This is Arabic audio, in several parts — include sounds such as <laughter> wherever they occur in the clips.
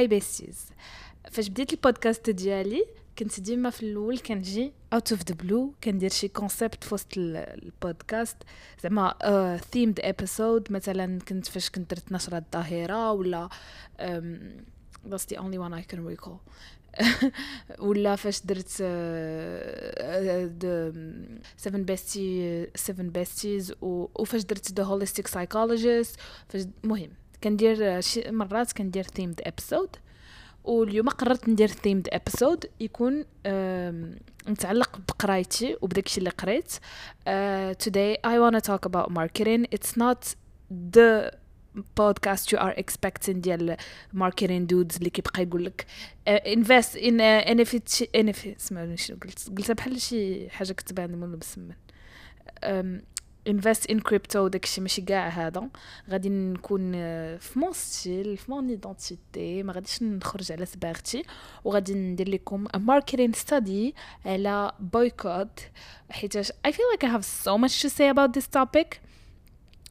hi besties فاش بديت البودكاست ديالي كنت ديما في الأول كنجي out of the blue كندير شي concept في وسط البودكاست. زعما themed uh, episode مثلا كنت فاش كنت درت نشرة الظهيرة ولا that's the only one I can recall. <laughs> ولا فاش درت the 7 bestie 7 besties وفاش درت the holistic psychologist فاش مهم. كندير شي مرات كندير themed episode واليوم قررت ندير themed episode يكون متعلق بقرايتي وبداكشي اللي قريت. today I want to talk about marketing. It's not the podcast you are expecting ديال marketing dudes اللي كيبقى يقول لك in uh, NFT NFT سمعوني شنو قلت؟ قلتها بحال شي حاجة كتبان من مسمن. invest in crypto داكشي ماشي كاع هذا غادي نكون في mon style في mon identité ما غاديش نخرج على صباغتي وغادي ندير لكم marketing study على boycott حيتاش I feel like I have so much to say about this topic.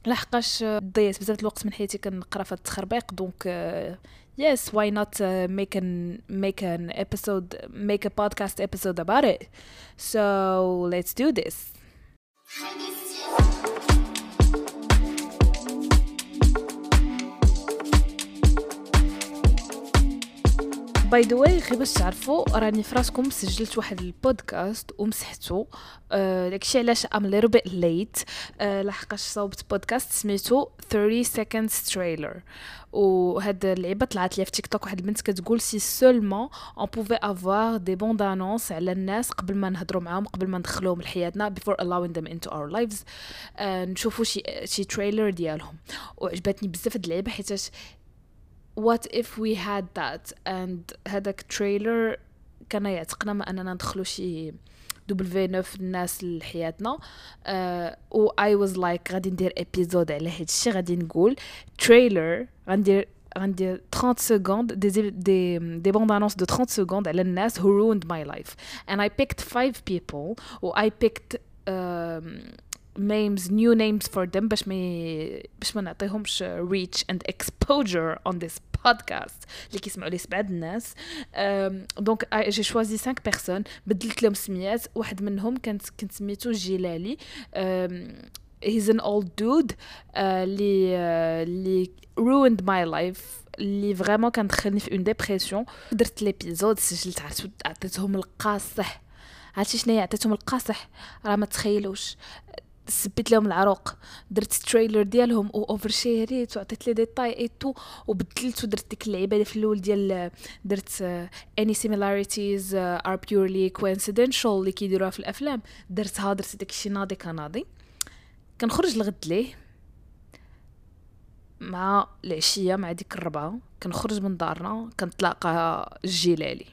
لحقاش ضيعت بزاف الوقت من حياتي كنقرا في التخربيق donc yes why not uh, make an make an episode make a podcast episode about it? So let's do Bye. by the way غير باش تعرفوا راني فراسكم سجلت واحد البودكاست ومسحتو. آه داكشي علاش I'm a little bit late لحقاش صوبت بودكاست سميتو 30 seconds trailer. وهاد اللعيبه طلعت لي في تيك توك واحد البنت كتقول si seulement on pouvait avoir des bandes-annonces على الناس قبل ما نهضروا معاهم قبل ما ندخلوهم لحياتنا before allowing them into our lives. آه نشوفوا شي شي trailer ديالهم. وعجبتني بزاف هاد اللعيبه حيتاش what if we had that? And هذاك trailer كان يعتقنا ما أننا ندخلو شي دبليو 9 الناس لحياتنا. uh, و I was like غادي ندير épisode على هاد الشيء غادي نقول trailer غندير غندير 30 secondes des des des bandes-annonces de 30 secondes على الناس who ruined my life. And I picked five people و I picked um, names new names for them. باش ما باش ما نعطيهمش reach and exposure on this podcast اللي كيسمعوا لي سبعة الناس. donc j'ai choisi 5 personnes بدلت لهم سميات. واحد منهم كانت كنت سميتو جيلالي. He's an old dude اللي اللي ruined my life. اللي vraiment كان دخلني في une dépression درت l'épisode سجلت عطيتهم القاصح. عرفتي شنو عطيتهم القاصح؟ راه ما تخيلوش. سبيت لهم العروق. درت trailer ديالهم و overshare يت وعطيت لي ديتاي اي تو وبدلت ودرت ديك اللعيبة في الأول ديال درت any similarities are purely coincidental اللي كيديروها في الأفلام. درتها درت داكشي ناضي كناضي. كنخرج لغد ليه مع العشية مع ديك الربعة. كنخرج من دارنا كنتلاقى الجلالي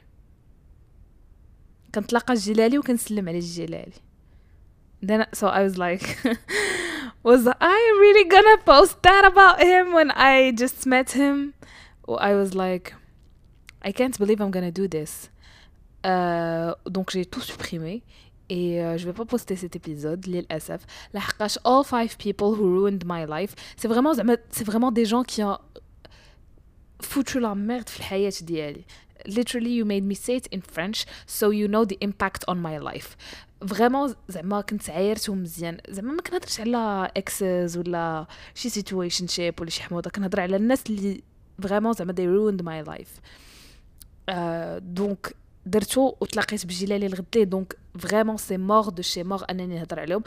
كنتلاقى الجلالي وكنسلم على الجلالي then so I was like <laughs> was I really gonna post that about him when I just met him I was like I can't believe I'm gonna do this euh, donc j'ai tout supprimé et euh, je vais pas poster cet épisode للأسف لحقاش all five people who ruined my life c'est vraiment c'est vraiment des gens qui ont foutu la merde في الحياة ديالي literally you made me say it in French so you know the impact on my life فريمون زعما كنت عايرت مزيان زعما ما كنهضرش على اكسز ولا شي سيتويشن شيب ولا شي حموضة. كنهضر على الناس اللي فريمون زعما they ruined my life. دونك درتو وتلاقيت بجلالي الغدلي. دونك فريمون سي مور دو شي مور أنني نهضر عليهم.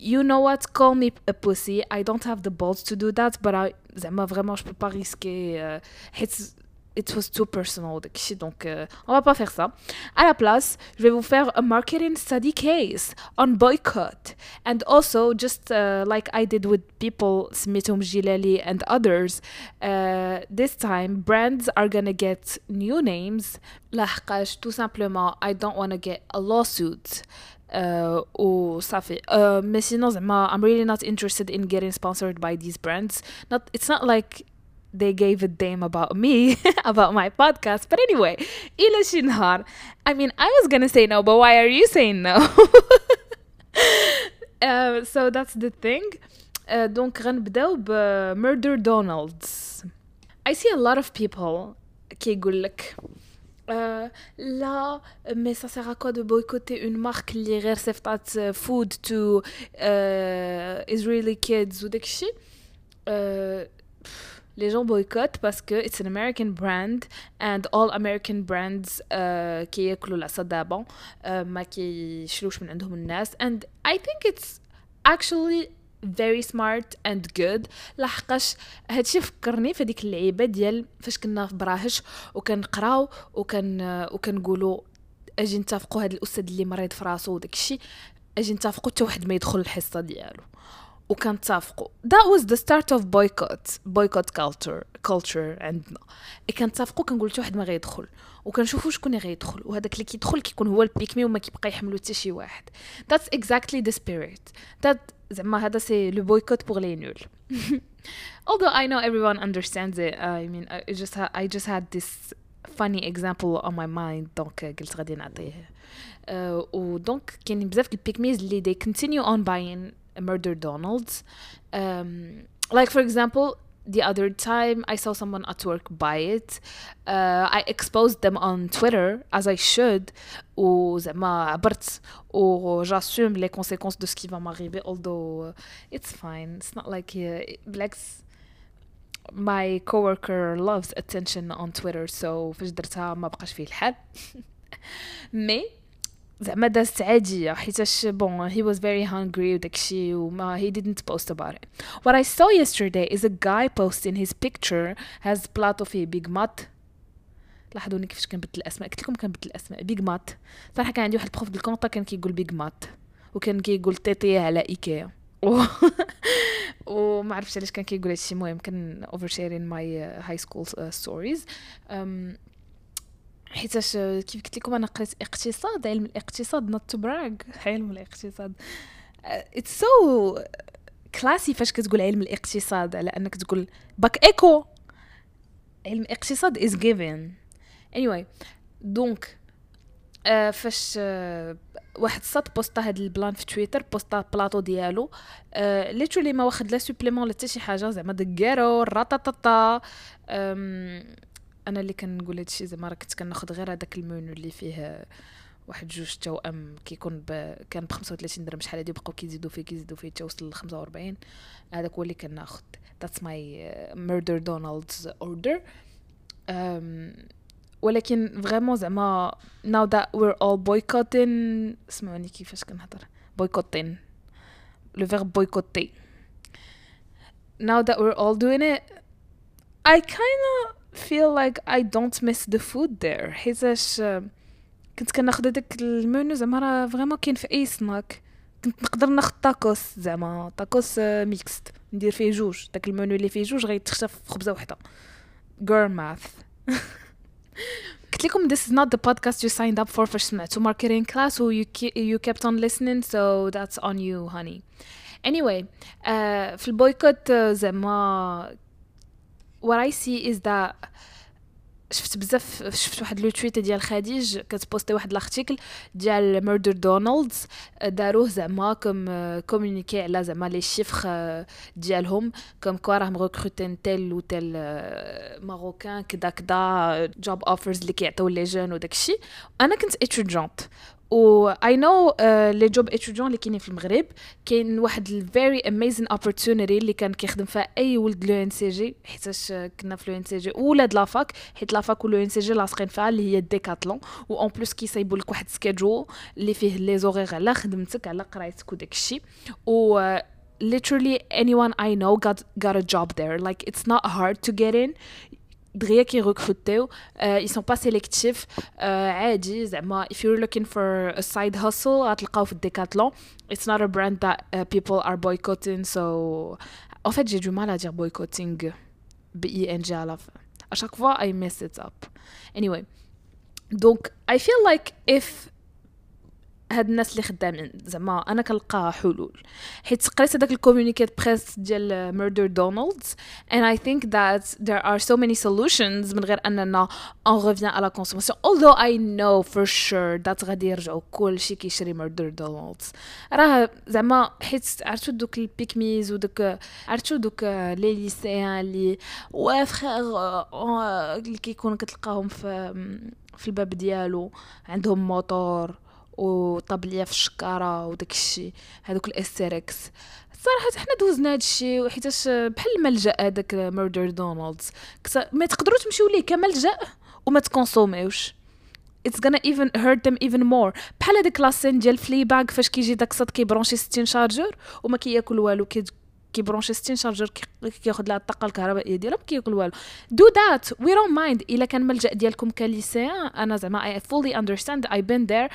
You know what? Call me a pussy. I don't have the balls to do that but I زعما فريمون peux pas risquer حيت it was too personal donc euh, on va pas faire ça à la place je vais vous faire a marketing study case on boycott and also just uh, like I did with people Smithum Gileli and others uh, this time brands are gonna get new names لحقاش tout simplement I don't want to get a lawsuit uh, وصافي uh, mais sinon I'm really not interested in getting sponsored by these brands not it's not like they gave a damn about me <laughs> about my podcast but anyway إلى شي نهار I mean I was gonna say no but why are you saying no <laughs> uh, so that's the thing uh, دونك غنبداو ب Murder Donalds I see a lot of people كيقول لك Euh, là, mais ça sert à quoi de boycotter une marque qui غير صيفطات food to uh, Israeli kids ou داكشي uh, Les gens boycottent parce que it's an American brand and all American brands uh, كياكلوا العصا دابا uh, ما كيشروش من عندهم الناس and I think it's actually very smart and good. لحقاش هادشي فكرني في ديك اللعيبة ديال فاش كنا في براهش وكنقراو وكان وكنقولوا أجي نتفقوا هاد الأستاذ اللي مريض في راسو وداكشي أجي نتفقوا حتى واحد ما يدخل الحصة ديالو. وكنتفقوا. That was the start of boycott boycott culture culture عندنا. كنتفقوا كنقول حتى واحد ما غيدخل وكنشوفوا شكون غيدخل وهذاك اللي كيدخل كيكون هو البيكمي وما كيبقى يحملو حتى شي واحد. That's exactly the spirit. That زعما هذا سي لو بويكوت بور لي نول although I know everyone understands it. I mean I just ha I just had this funny example on my mind. دونك قلت غادي نعطيه. Uh, ودونك كاينين بزاف البيكميز اللي they continue on buying murder Donalds um, like for example the other time I saw someone at work buy it uh, I exposed them on Twitter as I should ou زعما عبرت ou j'assume les conséquences de ce qui va m'arriver although uh, it's fine it's not like uh, blacks my coworker loves attention on Twitter so فاش درتها ما بقاش فيه الحال <laughs> mais زعما دازت عادية حيتاش بون he was very hungry وداكشي وما he didn't post about it. What I saw yesterday is a guy posting his picture has بلاطو فيه بيج مات لاحظوني كيفاش كنبدل الأسماء. قلت لكم كنبدل الأسماء. بيج مات صراحة كان عندي واحد ال prof بالكونطا كان كيقول بيج مات وكان كيقول تيتي على ايكيا. <laughs> وما عرفتش علاش كان كيقول هادشي. المهم كان oversharing my high school stories حيتاش كيف قلت لكم أنا قريت اقتصاد علم الاقتصاد not to brag علم الاقتصاد. it's so classy فاش كتقول علم الاقتصاد على انك تقول bac éco علم الاقتصاد is giving anyway donc آه فاش آه واحد صات posta هاد ال plan في تويتر posta plateau ديالو آه literally ما واخد لا supplément لا حتى شي حاجة زعما دكارو راتاتاتا أنا اللي كنقول هادشي زعما راه كنت كناخذ غير هذاك المنيو اللي فيه واحد جوج توأم كيكون ب... كان ب 35 درهم شحال هادي بقاو كيزيدوا فيه كيزيدوا فيه حتى وصل ل 45 هذاك هو اللي كناخذ uh, murder Donald's order. um, ولكن vraiment زعما now that we're all boycotting اسمعوني كيفاش كنهضر. Boycotting. Le verbe boycotter. Now that we're all doing it I kind of feel like I don't miss the food there. حيتاش كنت كناخد هذاك المنيو زعما راه vraiment كاين في أي سناك. كنت نقدر ناخد تاكوس زعما تاكوس mixte ندير فيه جوج. داك المنيو اللي فيه جوج غيتخشف في خبزة وحدة. Girl math. <laughs> قلت لكم this is not the podcast you signed up for فاش سمعتو marketing class و you, you kept on listening so that's on you honey. Anyway uh, في ال boycott زعما what I see is that شفت بزاف شفت واحد le tweet ديال خديج كت poster واحد l'article ديال ميردر دونالدز داروه زعما comme communiqué على زعما les chiffres ديالهم comme quoi راهم recruteين tel et tel marocain كدا كدا job offers اللي كيعطيو les jeunes وداكشي أنا كنت étudiante و I know les jobs étudiants اللي كاينين في المغرب كاين واحد ال very amazing opportunity اللي كان كيخدم فيها أي ولد l'ENCG حيتاش كنا في l'ENCG ولاد la fac حيت la fac و l'ENCG لاصقين فيها اللي هي ديكاتلون و en plus كيصايبوا لك واحد schedule اللي فيه les horaires على خدمتك على قرايتك وداك الشيء. و literally anyone I know got got a job there. Like it's not hard to get in. دغيا كيغوكروتيو uh, ils sont pas sélectifs uh, عادي زعما if you're looking for a side hustle غتلقاو في الديكاتلون it's not a brand that uh, people are boycotting so en fait j'ai du mal à dire boycotting b i n g à la fin à chaque fois I mess it up anyway donc I feel like if هاد الناس اللي خدامين. زعما أنا كنلقى حلول. حيت قريت هذاك ال communiqué de presse ديال ميردر دونالدز and I think that there are so many solutions من غير أننا on revient à la consommation. Although I know for sure غادي يرجعوا كلشي كيشري ميردر دونالدز راه زعما حيت عرفتو دوك ال Big Macs ودوك عرفتو دوك لي ليسيان اللي وا فخير اللي كيكونوا كتلقاهم في في الباب ديالو عندهم موتور. وطابليه في الشكارة وداك الشيء هذوك الاستريكس صراحة حنا دوزنا هادشي حيتاش بحال الملجأ هذاك ميردر دونالدز ما تقدروا تمشيو ليه كملجأ وما تكونسوميوش. It's gonna even hurt them even more. بحال هذيك لاسين ديال فلي باغ فاش كيجي داك الصاد كيبرونشي 60 شارجور وما كياكل والو كيبرونشي 60 chargeur كياخذ لها الطاقة الكهربائية ديالها ما كياكل والو. do that we don't mind إلا كان ملجأ ديالكم ك lycéens أنا زعما I fully understand I've been there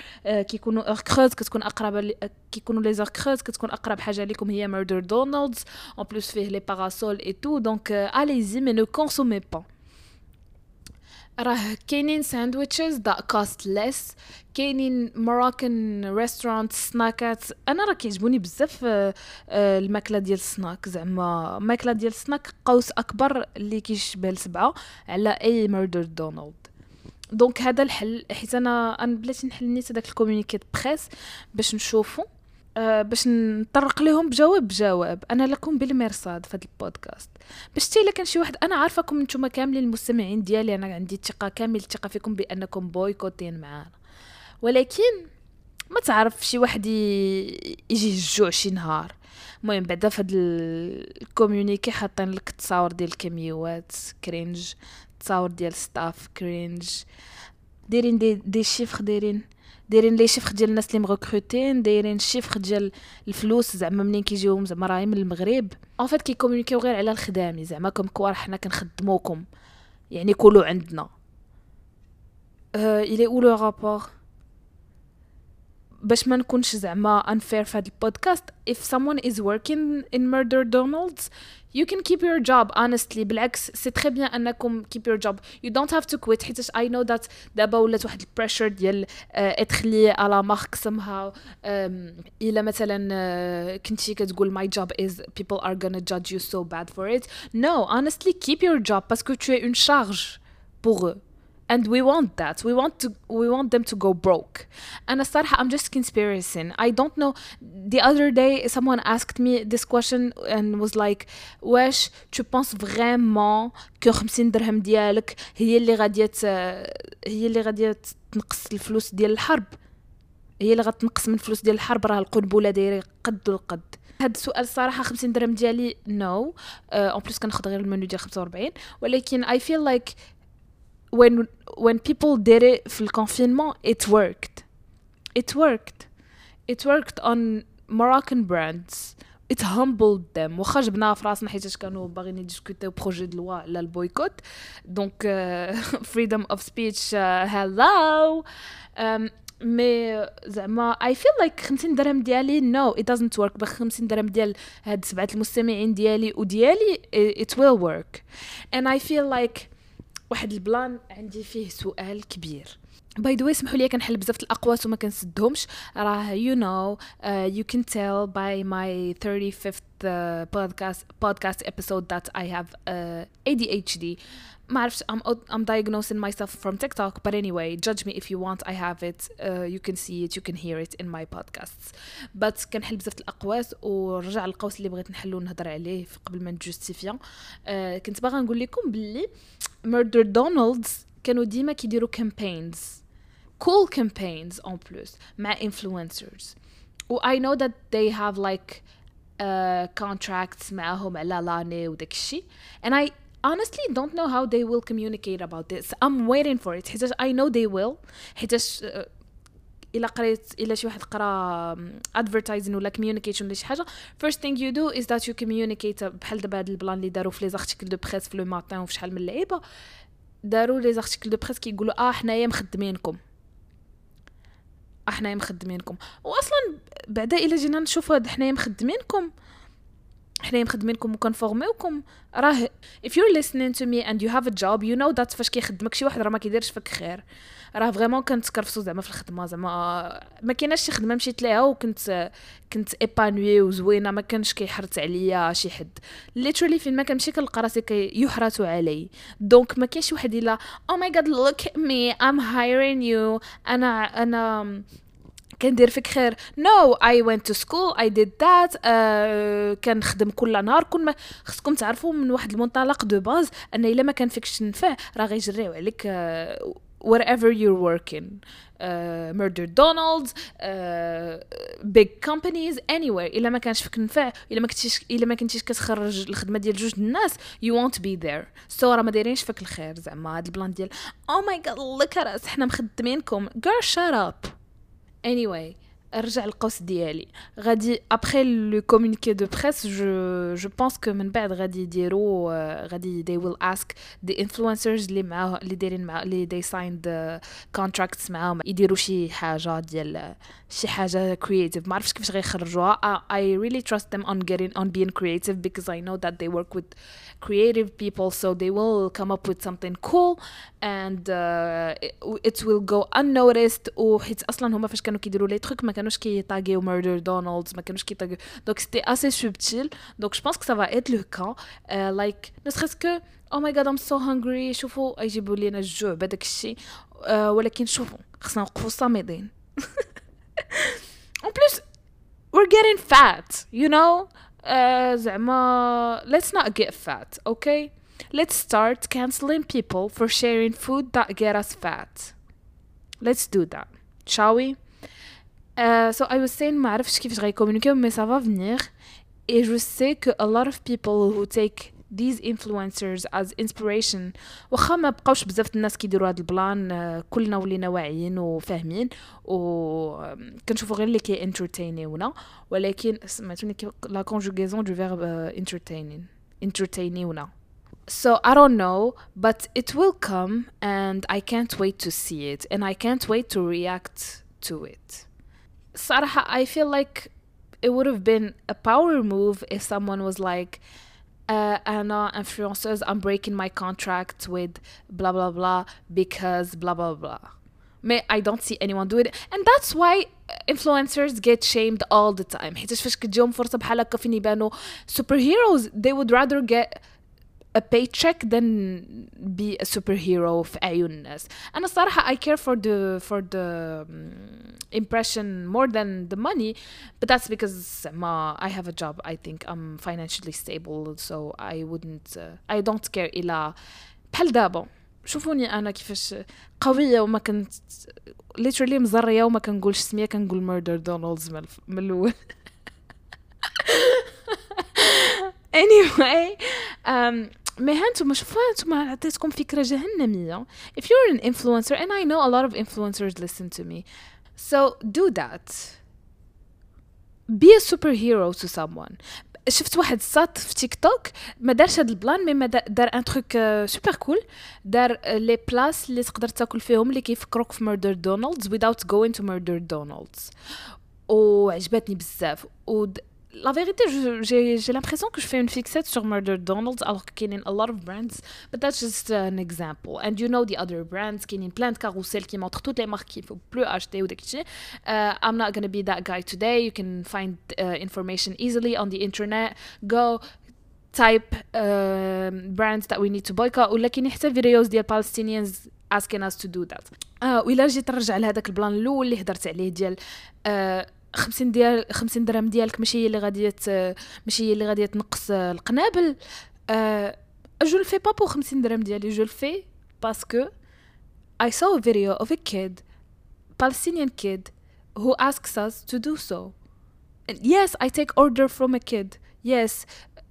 كيكونوا creuses كتكون أقرب كيكونوا les heures creuses كتكون أقرب حاجة لكم هي Murder Donalds en plus فيه les parasols et tout donc allez-y mais ne consommez pas راه كاينين sandwiches that cost less. كاينين Moroccan restaurants سناكات أنا راه كيعجبوني بزاف آه، آه، الماكلة ديال السناك زعما ماكلة ديال السناك قوس أكبر اللي كيشبه لسبعه على أي Murder Donald donc هذا الحل حيت أنا أنا بلاتي نحل نيت هذاك ال communiqué de presse باش نشوفو. آه، باش نطرق لهم بجواب بجواب. أنا لكم بالمرصاد في هذا البودكاست. باش إلا كان شي واحد أنا عارفاكم نتوما كاملين المستمعين ديالي أنا عندي الثقة كامل الثقة فيكم بأنكم بويكوتين معانا. ولكن ما تعرف شي واحد يجي الجوع شي نهار. المهم بعدا في هاد ال communiqué حاطين لك التصاور ديال الكاميوات cringe التصاور ديال staff cringe دايرين des, des chiffres دايرين دايرين les chiffres ديال الناس اللي مغوكروتين دايرين chiffres ديال الفلوس زعما منين كيجيوهم زعما راهي من المغرب. en fait كيكومونيكيو غير على الخدامي زعما comme quoi حنا كنخدموكم. يعني كلوا عندنا. أه il y a eu le rapport باش ما نكونش زعما unfair في هذا البودكاست if someone is working in murder donalds you can keep your job honestly بالعكس سي تري بيان انكم keep your job you don't have to quit حيت I know that دابا ولات واحد البريشر ديال اتر لي على مارك somehow um, الا مثلا uh, كنتي كتقول my job is people are gonna judge you so bad for it no honestly keep your job parce que tu es une charge pour eux And we want that. We want to we want them to go broke. And الصراحة I'm just conspiracy I don't know. The other day someone asked me this question and was like واش tu penses vraiment que 50 درهم ديالك هي اللي غادية هي اللي غادية تنقص الفلوس ديال الحرب هي اللي غتنقص من الفلوس ديال الحرب راه القنبله دايره قد القد هاد السؤال الصراحه 50 درهم ديالي non en plus كناخذ غير المنيو ديال 45 ولكن I feel like when when people did it في ال confinement it worked. It worked. It worked on Moroccan brands. It humbled them. واخا جبناها في راسنا حيت كانوا باغيين يديسكوتيو projet de loi على ال boycott donc freedom of speech hello mais زعما I feel like 50 درهم ديالي no it doesn't work ب 50 درهم ديال هاد سبعه المستمعين ديالي وديالي it will work and I feel like واحد ال plan عندي فيه سؤال كبير. by the اسمحوا لي كنحل بزاف الاقواس وما كنسدهمش. راه you know you can tell by my 35th uh, podcast podcast episode that I have uh, ADHD ما عرفتش I'm, I'm diagnosing myself from TikTok. But anyway judge me if you want. I have it. Uh, you can see it. You can hear it in my podcasts. But كنحل بزاف الاقواس ورجع القوس اللي بغيت نحلو نهضر عليه قبل ما نجوستيفيا. Uh, كنت باغا نقول لكم باللي ميردر دونالدز كانوا ديما كيديروا campaigns. cool campaigns en plus مع influencers و I know that they have like uh, contracts معاهم على لاني وداك الشيء and I honestly don't know how they will communicate about this I'm waiting for it حيتاش I know they will حيتاش uh, الا قريت الا شي واحد قرا advertising ولا communication ولا شي حاجه first thing you do is that you communicate بحال دابا هاد البلان اللي داروا في لي زارتيكل دو بريس في لو ماتان وفي شحال من لعيبه داروا لي زارتيكل دو بريس كيقولوا اه حنايا مخدمينكم حنايا مخدمينكم. واصلا بعدا الا جينا نشوفوا هاد حنايا مخدمينكم. حنايا مخدمينكم وكنفورميوكم راه if you're listening to me and you have a job you know that فاش كيخدمك شي واحد راه ما كيديرش فيك خير. راه vraiment كنتكرفسو زعما في الخدمة زعما ما كايناش شي خدمة مشيت ليها وكنت كنت épanouie وزوينه ما كانش كيحرت عليا شي حد. literally فين ما كنمشي كنلقى راسي كيحرتوا علي. donc ما كاينش واحد الا oh my god look me I'm hiring you أنا أنا كندير فيك خير. no I went to school I did that كنخدم كل نهار. كون ما خصكم تعرفوا من واحد المنطلق de base أن إلا ما كان فيكش تنفع راه غيجريو عليك uh, wherever you're working. uh, murder donalds uh, big companies. Anywhere. إلا ما كانش فيك نفع إلا ما كنتيش إلا ما كنتيش كتخرج الخدمة ديال جوج الناس you won't be there. So راه ما دايرينش فيك الخير زعما هاد ال plan ديال god look at us حنا مخدمينكم. Girl shut up. Anyway ارجع القوس ديالي. غادي après le communiqué de presse je je pense que من بعد غادي يديروا آه، غادي they will ask the influencers اللي معاه اللي دايرين مع اللي they sign signed contracts معاهم يديروا شي حاجة ديال شي حاجة creative ما عرفتش كيفاش غيخرجوها. I really trust them on getting on being creative because I know that they work with creative people so they will come up with something cool and it will go unnoticed حيت أصلا هما فاش كانوا كيديروا les trucs كانوش كيطاغيو Murder Donalds ما كانوش كيطاغيو donc c'était assez subtil donc je pense que ça va être le cas like نسخس كو oh my god I'm so hungry شوفوا يجيبوا لينا الجوع بهذاك الشيء uh, ولكن شوفوا خصنا نوقفوا صامدين en plus we're getting fat you know? Uh, زعما let's not get fat okay let's start canceling people for sharing food that get us fat. Let's do that. Shall we? Uh, so I was saying ما عرفتش كيفاش غيكومونيكيو مي ça va venir. Et je sais que a lot of people who take these influencers as inspiration واخا ما بقاوش بزاف الناس كيديروا هذا البلان كلنا ولينا واعيين وفاهمين وكنشوفوا غير اللي كي انترتينيونا ولكن سمعتوني لا كونجوغيزون دو فيرب انترتينين انترتينيونا So I don't know, but it will come and I can't wait to see it and I can't wait to react to it. صراحة I feel like it would have been a power move if someone was like uh, Anna influencers, I'm breaking my contract with blah blah blah because blah blah blah. May I don't see anyone do it, and that's why influencers get shamed all the time. حيتاش فاش كتجيهم فرصة بحال هكا فين يبانو superheroes, they would rather get a paycheck than be a superhero في أعين الناس أنا الصراحة I care for the for the um, impression more than the money but that's because ما I have a job I think I'm financially stable so I wouldn't uh, I don't care إلا بحال دابا شوفوني انا كيفاش قويه وما كنت literally مزريه وما كنقولش سميه كنقول ميردر دونالدز من الاول anyway um, ما هانتوما شوفوا هانتوما عطيتكم فكره جهنميه if you're an influencer and I know a lot of influencers listen to me so do that. Be a superhero to someone. شفت واحد سات في تيك توك ما دارش هاد البلان مي ما دار ان تروك سوبر كول دار لي بلاس اللي تقدر تاكل فيهم اللي كيفكروك في ميردر دونالدز without going to murder دونالدز وعجبتني بزاف. و la vérité, j'ai l'impression que je fais une fixette sur Murder Donald's alors qu'il y a a lot of brands, but that's just an example. And you know the other brands, qu'il y a plein de carousels qui montrent toutes les marques qu'il faut plus acheter ou uh, I'm not going to be that guy today. You can find uh, information easily on the internet. Go type uh, brands that we need to boycott ولكن حتى فيديوز ديال Palestinians asking us to do that. Uh, وإلا جيت نرجع لهذاك البلان الاول اللي هضرت عليه ديال uh, خمسين ديال خمسين درهم ديالك ماشي هي اللي غادي ماشي هي اللي غادي تنقص القنابل. أه je le fais pas pour خمسين درهم ديالي je le fais parce que I saw a video of a kid Palestinian kid who asks us to do so. And yes I take order from a kid. Yes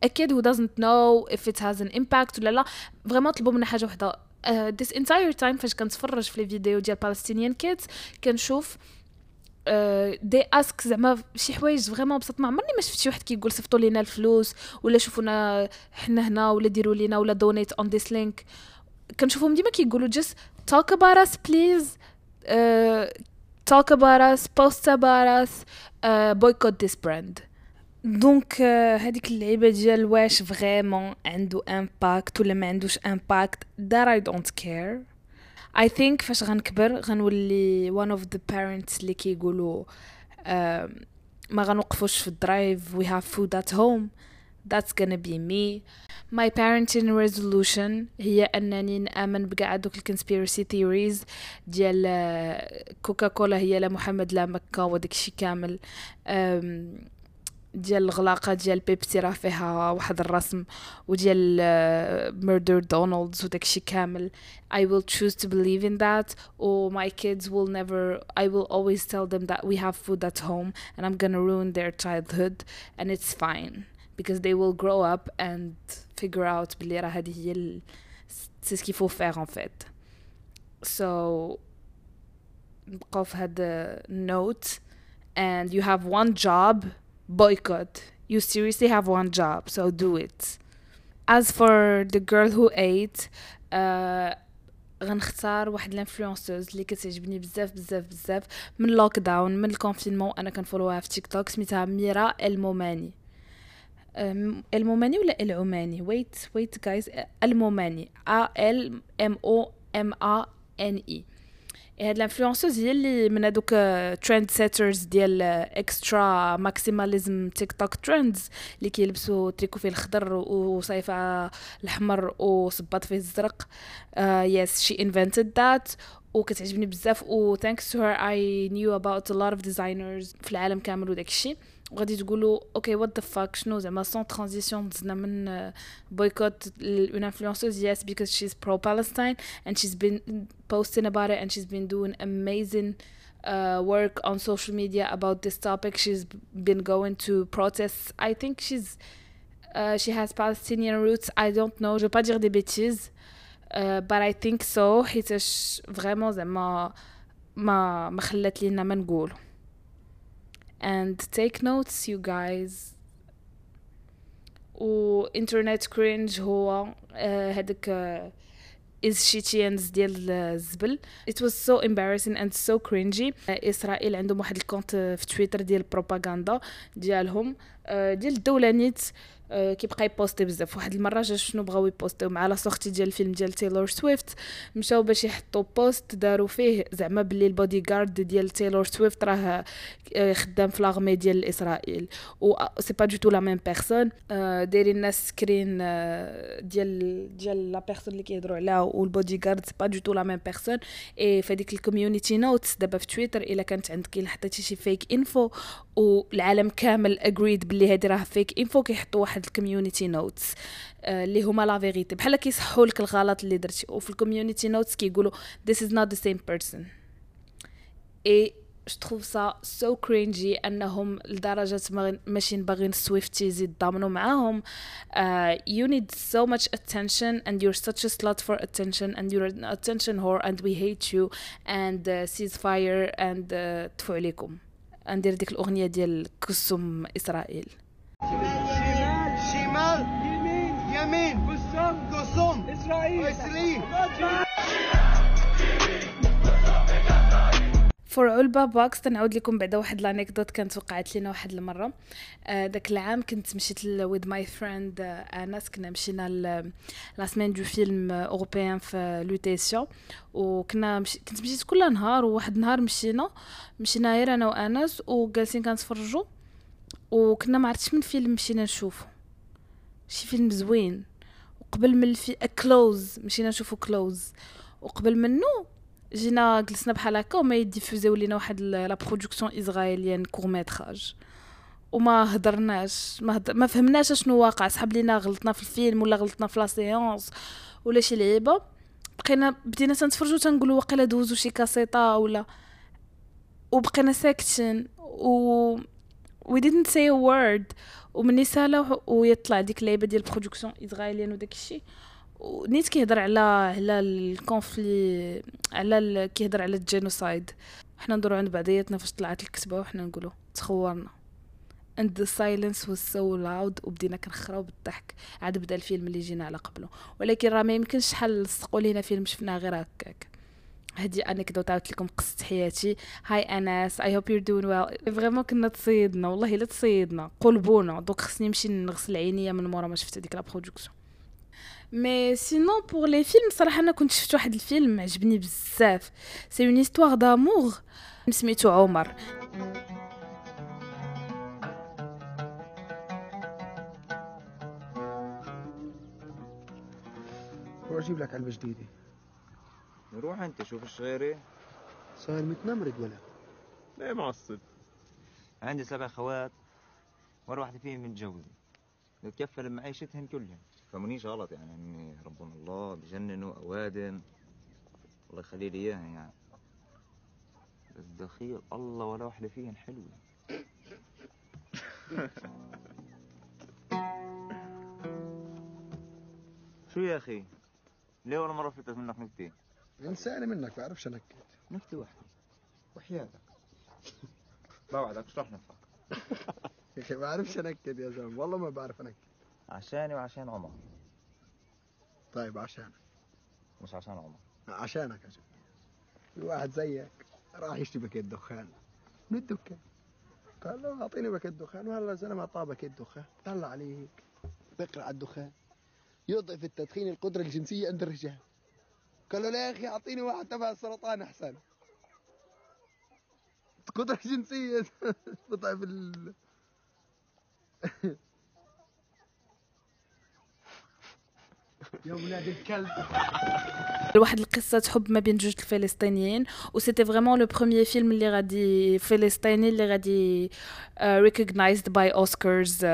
a kid who doesn't know if it has an impact ولا لا. vraiment طلبوا منا حاجة وحدة. uh, this entire time فاش كنتفرج في les vidéos ديال Palestinian kids كنشوف they ask زعما شي حوايج vraiment بسط ما عمرني ما شفت شي واحد كيقول صيفطوا لينا الفلوس ولا شوفونا حنا هنا ولا ديروا لينا ولا donate on this link كنشوفهم ديما كيقولوا about us please uh, talk about us post about us uh, boycott this brand. donc هذيك اللعيبة ديال واش vraiment عنده impact ولا ما عندوش impact that I don't care. I think فاش غنكبر غنولي one of the parents اللي كيقولوا ما غنوقفوش في ال drive we have food at home. That's gonna be me. My parenting resolution هي انني نامن بكاع دوك ال conspiracy theories ديال كوكا كولا هي لا محمد لا مكه وداكشي كامل ديال الغلاقه ديال بيبسي راه فيها واحد الرسم وديال ميردر دونالدز وداكشي كامل I will choose to believe in that or my kids will never I will always tell them that we have food at home and I'm gonna ruin their childhood and it's fine because they will grow up and figure out بلي راه هذه هي c'est ce qu'il faut faire en fait so نبقاو في هاد note and you have one job boycott. You seriously have one job, so do it. As for the girl who ate, uh, غنختار واحد ال influenceuse اللي كتعجبني بزاف بزاف بزاف من lockdown من ال confinement أنا كن follow ها في تيك توك سميتها ميرا الموماني. الموماني ولا العماني؟ wait wait guys الموماني. A L M O M A N I هاد ال influenceuse هي اللي من هادوك trend setters ديال extra maximalism TikTok trends اللي كيلبسوا تريكو فيه الخضر وصيفه الاحمر وصباط فيه الزرق yes she invented that وكتعجبني بزاف و thanks to her I knew about a lot of designers في العالم كامل وداك الشيء وغادي تقولوا اوكي وات ذا فاك شنو زعما سون ترانزيسيون دزنا من بويكوت اون انفلونسرز يس because she's pro Palestine and she's been posting about it and she's been doing amazing uh, work on social media about this topic she's been going to protests I think she's uh, she has Palestinian roots I don't know je veux pas dire des bêtises uh, but I think so حيتاش فريمون زعما ما ما خلات لينا ما نقولو And take notes you guys. و internet cringe هو هذاك is shitians ديال الزبل it was so embarrassing and so cringy. اسرائيل عندهم واحد الكونت في تويتر ديال البروباغندا ديالهم ديال الدولة نيت كيبقى ي post ي بزاف. واحد المرة جا شنو بغاو ي post يو مع la sortie ديال الفيلم ديال تايلور سويفت. مشاو باش يحطوا post داروا فيه زعما بلي البودي غارد ديال تايلور سويفت راه آه، خدام في l'armée ديال إسرائيل. و c'est pas du tout la même personne دايرين الناس screen آه، ديال ديال la personne اللي كيهضروا عليها وال bodyguard c'est pas du tout la même personne et فهاديك ال community notes دابا في تويتر إلا كانت عندك إلا حطيتي شي fake info والعالم كامل agreed بلي هادي راه fake info كيحطوا واحد ال community notes اللي هما la vérité بحال كيصحوا لك الغلط اللي درتي. وفي ال community notes كيقولوا this is not the same person. et je trouve ça so cringy أنهم لدرجة ماشي باغيين Swifties يتضامنوا معاهم. uh, you need so much attention and you're such a slut for attention and you're an attention whore and we hate you and uh, ceasefire and uh, تفو عليكم. ندير ديك الأغنية ديال كسم إسرائيل. شمال شمال يمين قسم قسم اسرائيل اسرائيل فور علبة باكس تنعاود لكم بعدا واحد l'anecdote كانت وقعت لنا واحد المرة. آه داك العام كنت مشيت with my friend أنس. كنا مشينا la semaine du film européen في لوتيسيون وكنا مش... كنت مشيت كل نهار وواحد النهار مشينا. مشينا غير أنا وأنس وجالسين كنتفرجوا. وكنا ما عرفتش من فيلم مشينا نشوفو. شي فيلم زوين. وقبل من الفي Close مشينا نشوفو Close وقبل منه جينا جلسنا بحال هكا وما ي diffuser و لينا واحد la production israélienne court métrage وما هضرناش ما, هدر... ما فهمناش شنو واقع. سحب لينا غلطنا في الفيلم ولا غلطنا في la séance ولا شي لعيبة. بقينا بدينا تنتفرجوا تنقولوا واقيلا دوزو شي كاسيطة ولا. وبقينا ساكتين و we didn't say a word. ومني سالا ويطلع ديك اللعيبة ديال ال production israélienne وداك الشيء. نيت كيهضر على على ال conflit على كيهضر على ال genocide حنا ندورو عند بعضياتنا فاش طلعت الكتبه وحنا نقولوا تخورنا. And the silence was so loud وبدينا كنخراو بالضحك. عاد بدأ الفيلم اللي جينا على قبله. ولكن راه ما يمكنش شحال لصقوا لينا فيلم شفناه غير هكاك. هذه anecdote عاودت لكم قصة حياتي. hi انس I hope you're doing well vraiment كنا تصيدنا والله إلا تصيدنا. قلبونا دوك خصني نمشي نغسل عينيا من مورا ما شفت هذيك la production mais sinon pour les films صراحة أنا كنت شفت واحد الفيلم عجبني بزاف. c'est une histoire d'amour سميتو عمر. روح أجيب لك علبة جديدة. روح انت شوف الشغيري صاير متنمرد ولا؟ ليه معصب عندي سبع خوات ولا واحدة فيهم متجوزة. بتكفل بمعيشتهن كلهن فمنيش غلط يعني إني ربنا الله بجننوا أوادم. الله يخلي لي إياها يعني. بس دخيل الله ولا واحدة فيهن حلوة. <laughs> شو يا أخي؟ ليه ولا مرة فلتت منك نكتة؟ إنساني منك بعرفش انكد نكتة واحدة وحياتك. بوعدك مش رح نفع يا أخي بعرفش أنكد يا زلمة. والله ما بعرف أنكد. عشاني وعشان عمر. طيب عشانك. مش عشان عمر. عشانك يا زلمة. واحد زيك راح يشتري باكيت دخان من الدكان قال له أعطيني باكيت دخان وهلا الزلمه أعطاه باكيت دخان طلع عليك. بقرا على الدخان. يضعف التدخين القدرة الجنسية عند الرجال. قال له لا يا أخي أعطيني واحد تبع السرطان أحسن. قدرة جنسية. <laughs> بضعف ال يا ولاد الكلب. واحد القصة حب ما بين جوج الفلسطينيين و c'était vraiment le premier film اللي غادي فلسطيني اللي غادي recognized by Oscars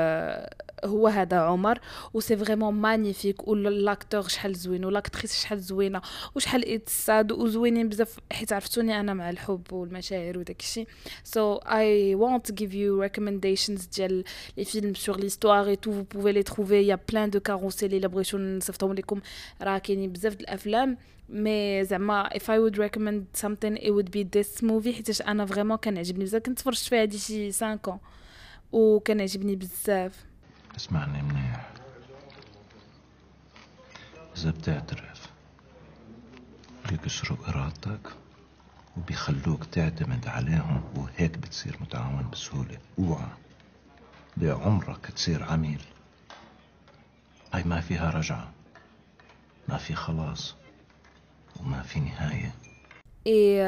هو هذا عمر و c'est vraiment magnifique و l'acteur شحال زوين و l'actrice شحال زوينة وشحال it's sad وزوينين بزاف. حيت عرفتوني أنا مع الحب والمشاعر وداك الشيء. so I won't give you recommendations ديال les films sur l'histoire et tout vous pouvez les trouver y a plein de carrousels الا بغيتو نصيفطهم لكم. راه كاينين بزاف د الأفلام. mais زعما if I would recommend something it would be this movie. حيتاش أنا vraiment كنعجبني بزاف. كنت تفرجت فيها هادي شي 5 وكان عجبني بزاف. اسمعني منيح. إذا بتعترف بيكسروا إرادتك وبيخلوك تعتمد عليهم وهيك بتصير متعاون بسهولة. أوعى بعمرك تصير عميل. هاي ما فيها رجعة ما في خلاص وما في نهاية. إي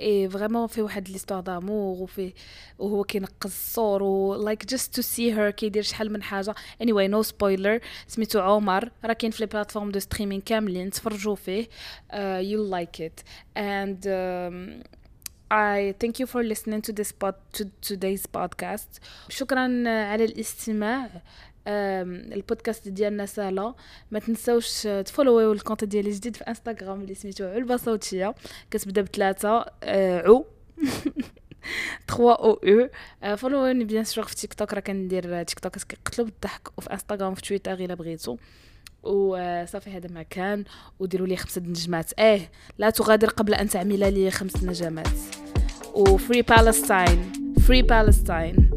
et vraiment في واحد l'histoire d'amour وفي وهو كينقز الصور like just to see her كيدير شحال من حاجة. anyway no spoiler سميتو عمر راه كاين في les plateformes de streaming كاملين تفرجوا فيه. you like it and I thank you for listening to this pod to today's podcast. شكرا على الاستماع. البودكاست ديالنا سهله ما تنساوش تفولويو ال compte ديالي جديد في انستغرام اللي سميتو علبة صوتية. كتبدا بثلاثه عو. <laughs> 3 أو أو. فولووني bien sûr في تيك توك. راه كندير تيك توك. كيقتلوا بالضحك وفي انستغرام في تويتر إلا بغيتو. وصافي هذا ما كان. وديروا لي خمسة نجمات. آه لا تغادر قبل أن تعمل لي خمس نجمات. و free Palestine free Palestine